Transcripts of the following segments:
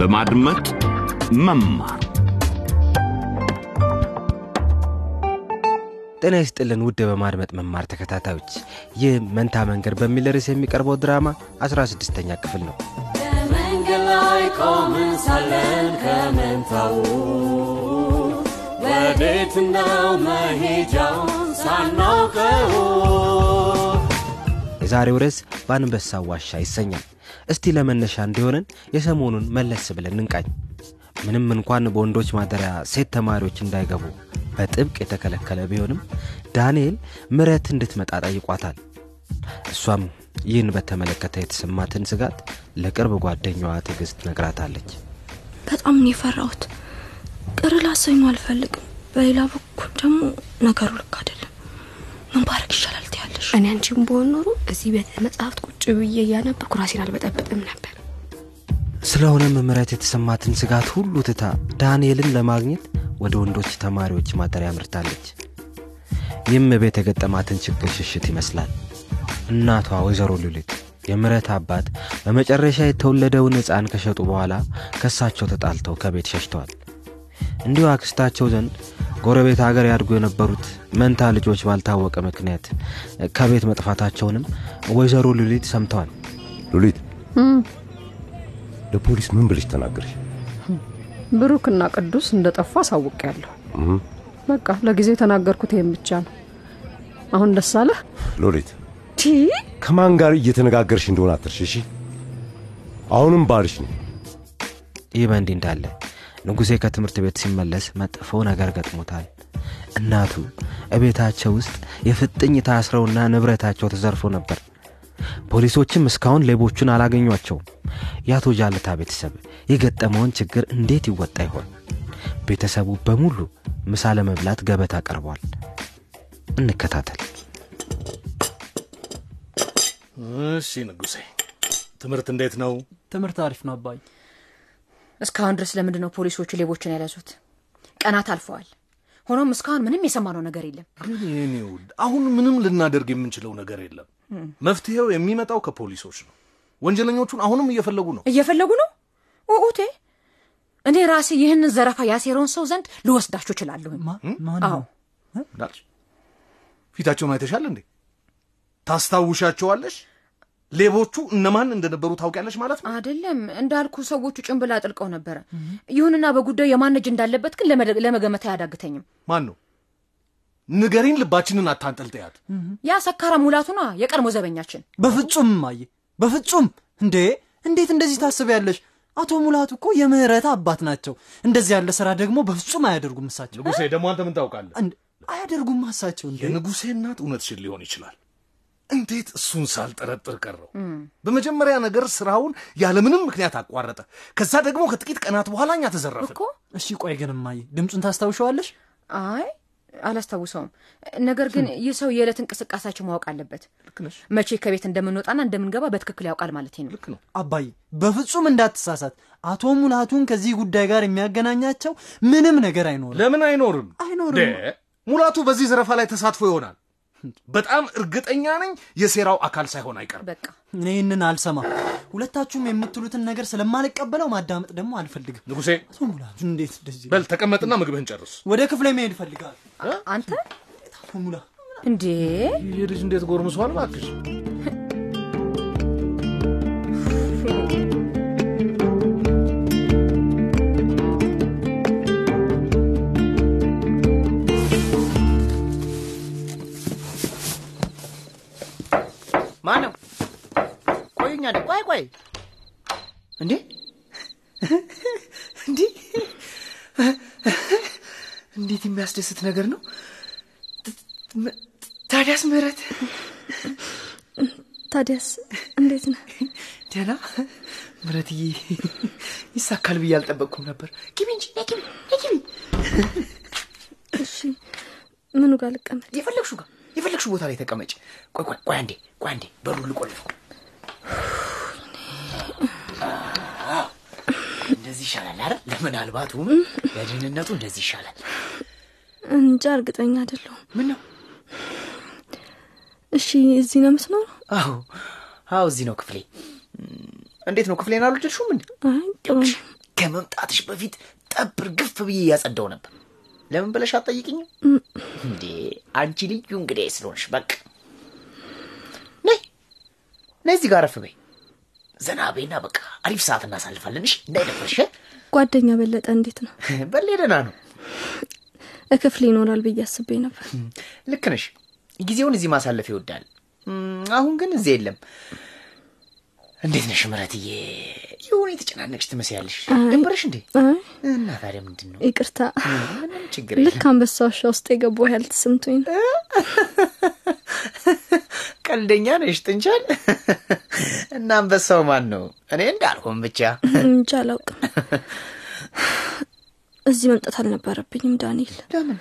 በማድመጥ መማር። ጤና ይስጥልን ውድ በማድመጥ መማር ተከታታዮች ይህ መንታ መንገድ በሚል ርዕስ የሚቀርበው ድራማ 16ኛ ክፍል ነው። በመንገድ ላይ ቆምን ሳለን ከመንታው ወዴት ነው መሄጃውን ሳናውቀው። የዛሬው ርዕስ በአንበሳ ዋሻ ይሰኛል እስቲ ለመነሻ እንዲሆንን የሰሞኑን መለስ ብለን እንቃኝ። ምንም እንኳን በወንዶች ማደሪያ ሴት ተማሪዎች እንዳይገቡ በጥብቅ የተከለከለ ቢሆንም ዳንኤል ምረት እንድትመጣ ጠይቋታል። እሷም ይህን በተመለከተ የተሰማትን ስጋት ለቅርብ ጓደኛዋ ትዕግስት ነግራታለች። በጣም ነው የፈራሁት። ቅር ላሰኙ አልፈልግም። በሌላ በኩል ደግሞ ነገሩ ልክ አይደለም። ምን እኔ አንቺም በሆን ኖሮ እዚህ ቤተ መጽሐፍት ቁጭ ብዬ እያነበብኩ ራሴን አልበጠብጥም ነበር። ስለሆነም ምረት የተሰማትን ስጋት ሁሉ ትታ ዳንኤልን ለማግኘት ወደ ወንዶች ተማሪዎች ማደሪያ አምርታለች። ይህም ቤት የገጠማትን ችግር ሽሽት ይመስላል። እናቷ ወይዘሮ ሉሊት የምረት አባት በመጨረሻ የተወለደውን ሕፃን ከሸጡ በኋላ ከሳቸው ተጣልተው ከቤት ሸሽተዋል። እንዲሁ አክስታቸው ዘንድ ጎረቤት ሀገር ያድጉ የነበሩት መንታ ልጆች ባልታወቀ ምክንያት ከቤት መጥፋታቸውንም ወይዘሮ ሉሊት ሰምተዋል። ሉሊት? ለፖሊስ ምን ብለሽ ተናገርሽ? ብሩክና ቅዱስ እንደጠፋ አሳውቅ ያለሁ በቃ ለጊዜው የተናገርኩት ይህም ብቻ ነው። አሁን ደስ አለህ? ሉሊት? ከማን ጋር እየተነጋገርሽ እንደሆነ አትርሽ እሺ? አሁንም ባልሽ ነው ይህ በእንዲህ እንዳለ ንጉሴ ከትምህርት ቤት ሲመለስ መጥፎ ነገር ገጥሞታል። እናቱ እቤታቸው ውስጥ የፍጥኝ ታስረውና ንብረታቸው ተዘርፎ ነበር። ፖሊሶችም እስካሁን ሌቦቹን አላገኟቸውም። የአቶ ጃለታ ቤተሰብ የገጠመውን ችግር እንዴት ይወጣ ይሆን? ቤተሰቡ በሙሉ ምሳ ለመብላት ገበታ ቀርቧል። እንከታተል። እሺ ንጉሴ ትምህርት እንዴት ነው? ትምህርት አሪፍ ነው አባይ እስካሁን ድረስ ለምንድን ነው ፖሊሶቹ ሌቦችን ያለዙት ቀናት አልፈዋል። ሆኖም እስካሁን ምንም የሰማነው ነገር የለም። ግን የኔ ውድ አሁን ምንም ልናደርግ የምንችለው ነገር የለም። መፍትሄው የሚመጣው ከፖሊሶች ነው። ወንጀለኞቹን አሁንም እየፈለጉ ነው። እየፈለጉ ነው? ውኡቴ እኔ ራሴ ይህንን ዘረፋ ያሴረውን ሰው ዘንድ ልወስዳችሁ እችላለሁ አዎ። ፊታቸውን አይተሻል እንዴ? ታስታውሻቸዋለሽ ሌቦቹ እነማን እንደነበሩ ታውቂያለሽ ማለት ነው? አይደለም። እንዳልኩ ሰዎቹ ጭንብል አጥልቀው ነበረ ይሁንና በጉዳዩ የማን እጅ እንዳለበት ግን ለመደ- ለመገመት አያዳግተኝም። ማን ነው ንገሪን ልባችንን አታንጠልጥያት። ያ ሰካራ ሙላቱና የቀድሞ ዘበኛችን። በፍጹም ማየ በፍጹም። እንዴ እንዴት እንደዚህ ታስቢያለሽ? አቶ ሙላቱ እኮ የምህረት አባት ናቸው። እንደዚህ ያለ ስራ ደግሞ በፍጹም አያደርጉም እሳቸው። ንጉሴ ደግሞ አንተ ምን ታውቃለህ? አያደርጉም እሳቸው እንዴ? የንጉሴ እናት እውነትሽን ሊሆን ይችላል እንዴት እሱን ሳልጠረጥር ቀረው? በመጀመሪያ ነገር ስራውን ያለምንም ምክንያት አቋረጠ። ከዛ ደግሞ ከጥቂት ቀናት በኋላ እኛ ተዘረፍን። እኮ? እሺ ቆይ ግን ማየ ድምፁን ታስታውሸዋለሽ? አይ አላስታውሰውም። ነገር ግን ይህ ሰው የዕለት እንቅስቃሴያቸው ማወቅ አለበት። መቼ ከቤት እንደምንወጣና እንደምንገባ በትክክል ያውቃል ማለት ነው። ልክ ነው። አባይ በፍጹም እንዳትሳሳት። አቶ ሙላቱን ከዚህ ጉዳይ ጋር የሚያገናኛቸው ምንም ነገር አይኖርም። ለምን አይኖርም? አይኖርም። ሙላቱ በዚህ ዘረፋ ላይ ተሳትፎ ይሆናል በጣም እርግጠኛ ነኝ የሴራው አካል ሳይሆን አይቀርም። በቃ። እኔ ይህንን አልሰማ ሁለታችሁም የምትሉትን ነገር ስለማልቀበለው ማዳመጥ ደግሞ አልፈልግም። ንጉሴ እንዴት እንደዚህ በል ተቀመጥና ምግብህን ጨርስ። ወደ ክፍለ መሄድ እፈልጋለሁ። አንተ? ሙላ እንዴ? ይህ ልጅ እንዴት ጎርምሷል? እባክሽ ቆይ እንዴ? እንዴ? እንዴት የሚያስደስት ነገር ነው! ታዲያስ ምህረት? ታዲያስ እንዴት ነህ? ደህና! ምህረትዬ ይሳካል ብዬ አልጠበቅኩም ነበር። ግቢ እንጂ! ግቢ ግቢ እሺ ምኑ ጋር ልቀመጥ? የፈለግሹ ጋር! የፈለግሹ ቦታ ላይ ተቀመጭ! ቆይ ቆይ ቆይ አንዴ ቆይ አንዴ! በሩ ልቆልፈው እንደዚህ ይሻላል አይደል? ለምናልባቱም ለደህንነቱ እንደዚህ ይሻላል። እንጃ እርግጠኛ አይደለሁም። ምን ነው እሺ እዚህ ነው የምትኖረው? አዎ አዎ እዚህ ነው ክፍሌ። እንዴት ነው ክፍሌን አልወደድሽውም ነው። ከመምጣትሽ በፊት ጠብር ግፍ ብዬ እያጸዳው ነበር። ለምን ብለሽ አትጠይቅኝም እንዴ? አንቺ ልዩ እንግዲህ ስለሆንሽ በቃ። ነይ ነይ፣ እዚህ ጋር ረፍ በይ፣ ዘና በይና በቃ አሪፍ ሰዓት እናሳልፋለን። እሺ እንዳይደፈርሽ። ጓደኛ በለጠ እንዴት ነው? በሌ ደህና ነው። እክፍል ይኖራል ብዬ አስቤ ነበር። ልክ ነሽ። ጊዜውን እዚህ ማሳለፍ ይወዳል። አሁን ግን እዚህ የለም። እንዴት ነሽ ምረትዬ? የሆነ የተጨናነቅሽ ትመስያለሽ። ደበረሽ እንዴ? እና ታዲያ ምንድን ነው? ይቅርታ፣ ምንም ችግር ልክ አንበሳ ዋሻ ውስጥ የገባሁ ያህል ተሰምቶኝ ነው። ቀልደኛ ነሽ ጥንቻል። እና አንበሳው ማን ነው? እኔ እንዳልሆን ብቻ እንጃ አላውቅም። እዚህ መምጣት አልነበረብኝም ዳንኤል። ለምን?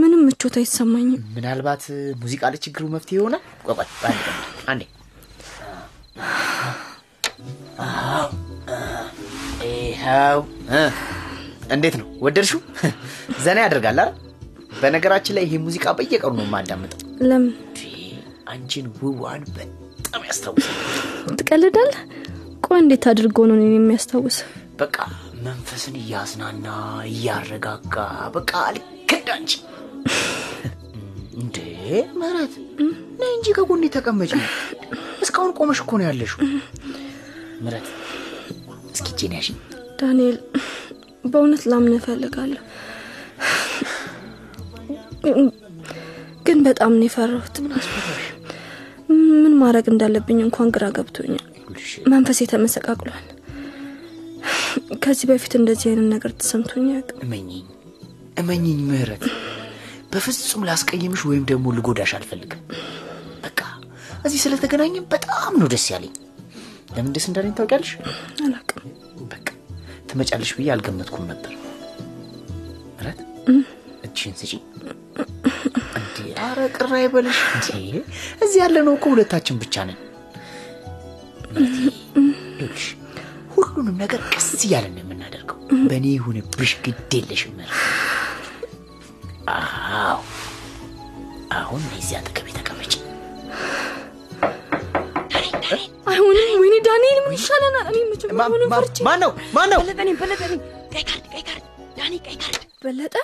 ምንም ምቾት አይሰማኝም። ምናልባት ሙዚቃ ለችግሩ መፍትሄ ይሆናል። ቆይ፣ አንዴ ይኸው እንዴት ነው ወደድሽው? ዘና ያደርጋል አይደል? በነገራችን ላይ ይሄ ሙዚቃ በየቀኑ ነው የማዳምጠው። ለምን አንቺን ውዋን በጣም ያስታውሳል። ትቀልዳለህ? ቆይ እንዴት አድርጎ ነው እኔን የሚያስታውስ? በቃ መንፈስን እያዝናና እያረጋጋ በቃ ልክ እንደ አንቺ እንዴ ምህረት ነይ እንጂ ከጎኔ ተቀመጭ እስካሁን ቆመሽ እኮ ነው ያለሽው ምህረት እስኪ እጄን ያዥ ዳንኤል፣ በእውነት ላምን እፈልጋለሁ፣ ግን በጣም ነው የፈራሁት። ምን ማድረግ እንዳለብኝ እንኳን ግራ ገብቶኛል። መንፈሴ ተመሰቃቅሏል። ከዚህ በፊት እንደዚህ አይነት ነገር ተሰምቶኝ አያውቅም። እመኝኝ እመኝኝ ምህረት በፍጹም ላስቀይምሽ ወይም ደግሞ ልጎዳሽ አልፈልግም በቃ እዚህ ስለተገናኘን በጣም ነው ደስ ያለኝ ለምን ደስ እንዳለኝ ታውቂያለሽ አላውቅም። በቃ ትመጫለሽ ብዬ አልገመትኩም ነበር ምህረት እጅሽን ስጪ። አረ ቅር አይበልሽ እዚህ ያለ ነው እኮ ሁለታችን ብቻ ነን። ይኸውልሽ ሁሉንም ነገር ቀስ እያለን ነው የምናደርገው። በእኔ ይሁንብሽ ግድ የለሽም አዎ አሁን እዚህ አጠገቤ ተቀመጭ አይሆንም። ወይኔ ዳንኤል፣ ምን ይሻለናል? እኔ መቼም ማን ነው? ማን ነው? በለጠ ነኝ በለጠ ነኝ። ቀይ ካርድ ቀይ ካርድ ዳኒ ቀይ ካርድ። በለጠ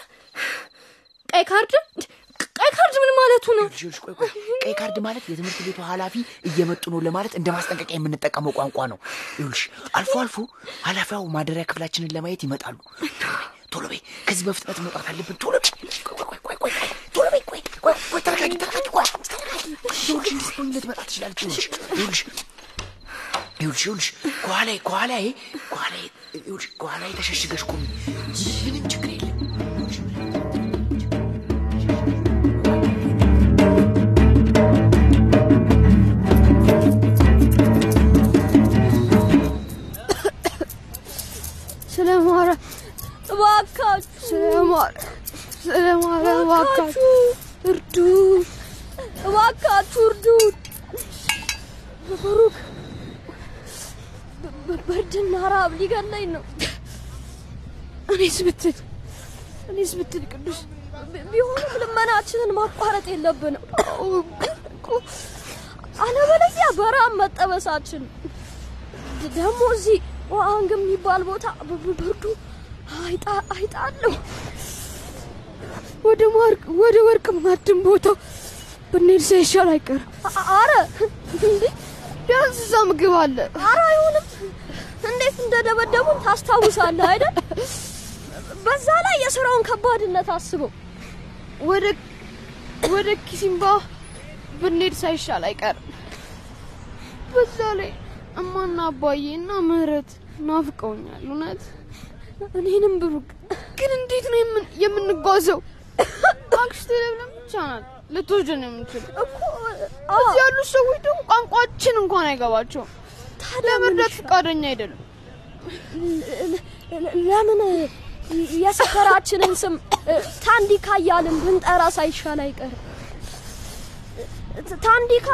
ቀይ ካርድ ቀይ ካርድ ምን ማለቱ ነው? ቀይ ካርድ ማለት የትምህርት ቤቱ ኃላፊ እየመጡ ነው ለማለት እንደ ማስጠንቀቂያ የምንጠቀመው ቋንቋ ነው ይኸውልሽ አልፎ አልፎ ኃላፊያው ማደሪያ ክፍላችንን ለማየት ይመጣሉ ቶሎ በይ ከዚህ በፍጥነት መውጣት አለብን ቶሎ ቶሎ በይ ቆይ ቆይ ቆይ ተረጋጊ ተረጋጊ ቆይ ይኸውልሽ እንድትሆኝ ልትመጣ ትችላለች ይኸውልሽ ይኸውልሽ ይኸውልሽ ይኸውልሽ ከኋላዬ ከኋላዬ ከኋላዬ ይኸውልሽ ከኋላዬ ተሸሽገሽ ቁሚ ምንም ችግር እባካችሁ! ስለ ማርያም ስለ ማርያም እባካችሁ! እርዱ እባካችሁ እርዱን። ብሩክ በ- ብርድና ራብ ሊገለኝ ነው። እኔስ ብትል እኔስ ብትል ቅዱስ ቢሆንም ልመናችንን ማቋረጥ የለብንም። አለበለዚያ በረሃብ መጠበሳችን። ደግሞ እዚህ ዋንግ የሚባል ቦታ ብ- ብ- ብርዱ አይጣ አይጣል ነው። ወደ ማርክ ወደ ወርቅ ማዕድን ቦታ ብንሄድ ሳይሻል አይቀርም። አረ ቢያንስ እዛ ምግብ አለ። አረ አይሆንም። እንዴት እንደደበደቡን ታስታውሳለህ አይደል? በዛ ላይ የስራውን ከባድነት አስበው። ወደ ወደ ኪሲምባ ብንሄድ ሳይሻል አይቀርም። በዛ ላይ እማና አባዬ እና ምህረት ናፍቀውኛል። እውነት እኔንም ብሩክ ግን እንዴት ነው የምን- የምንጓዘው? አክስቴ ለምለም ብቻ ናት ልትወስደን የምንችል እኮ እዚህ ያሉት ሰዎች ደግሞ ቋንቋችን እንኳን አይገባቸውም። ለመርዳት ፈቃደኛ አይደሉም። ለምን የሰፈራችንን ስም ታንዲካ እያልን ብንጠራ ሳይሻል አይቀርም? ታንዲካ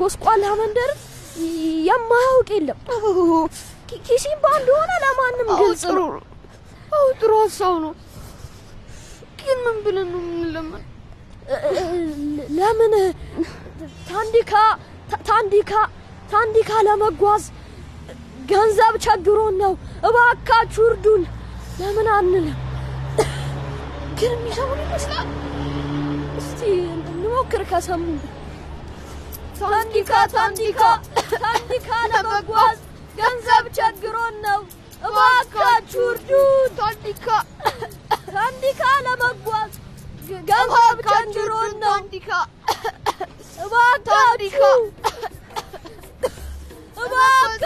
ጎስቋላ መንደር የማያውቅ የለም። ኪሲምባ እንደሆነ ለማንም ግልጽ ነው። አዎ ጥሩ ሀሳብ ነው። ግን ምን ብለን ነው የምንለምን? ለምን ታንዲካ ታንዲካ ታንዲካ ለመጓዝ ገንዘብ ቸግሮን ነው። እባካችሁ እርዱን። ለምን አንልም? ግን የሚሰሙን ይመስላል። እስቲ እንሞክር ከሰሙ ታንዲካ ታንዲካ ታንዲካ ለመጓዝ ገንዘብ ቸግሮን ነው። እባካችሁ እርዱን። ታንዲካ ታንዲካ ለመጓዝ ገንዘብ ቸግሮን ነው። ታንዲካ እባካችሁ እባካችሁ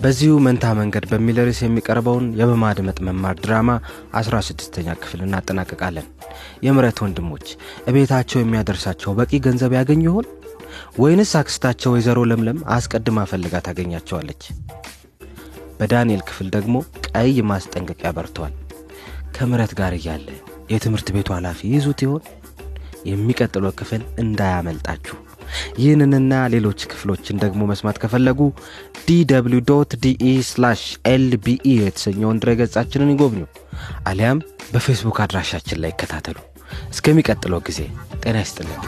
በዚሁ መንታ መንገድ በሚል ርዕስ የሚቀርበውን የበማድመጥ መማር ድራማ 16ኛ ክፍል እናጠናቀቃለን። የምረት ወንድሞች እቤታቸው የሚያደርሳቸው በቂ ገንዘብ ያገኙ ይሆን ወይንስ አክስታቸው ወይዘሮ ለምለም አስቀድማ ፈልጋ ታገኛቸዋለች? በዳንኤል ክፍል ደግሞ ቀይ ማስጠንቀቂያ በርቷል። ከምረት ጋር እያለ የትምህርት ቤቱ ኃላፊ ይዙት ይሆን? የሚቀጥለው ክፍል እንዳያመልጣችሁ። ይህንንና ሌሎች ክፍሎችን ደግሞ መስማት ከፈለጉ DW DE LBE የተሰኘውን ድረገጻችንን ይጎብኙ፣ አሊያም በፌስቡክ አድራሻችን ላይ ይከታተሉ። እስከሚቀጥለው ጊዜ ጤና ይስጥልን።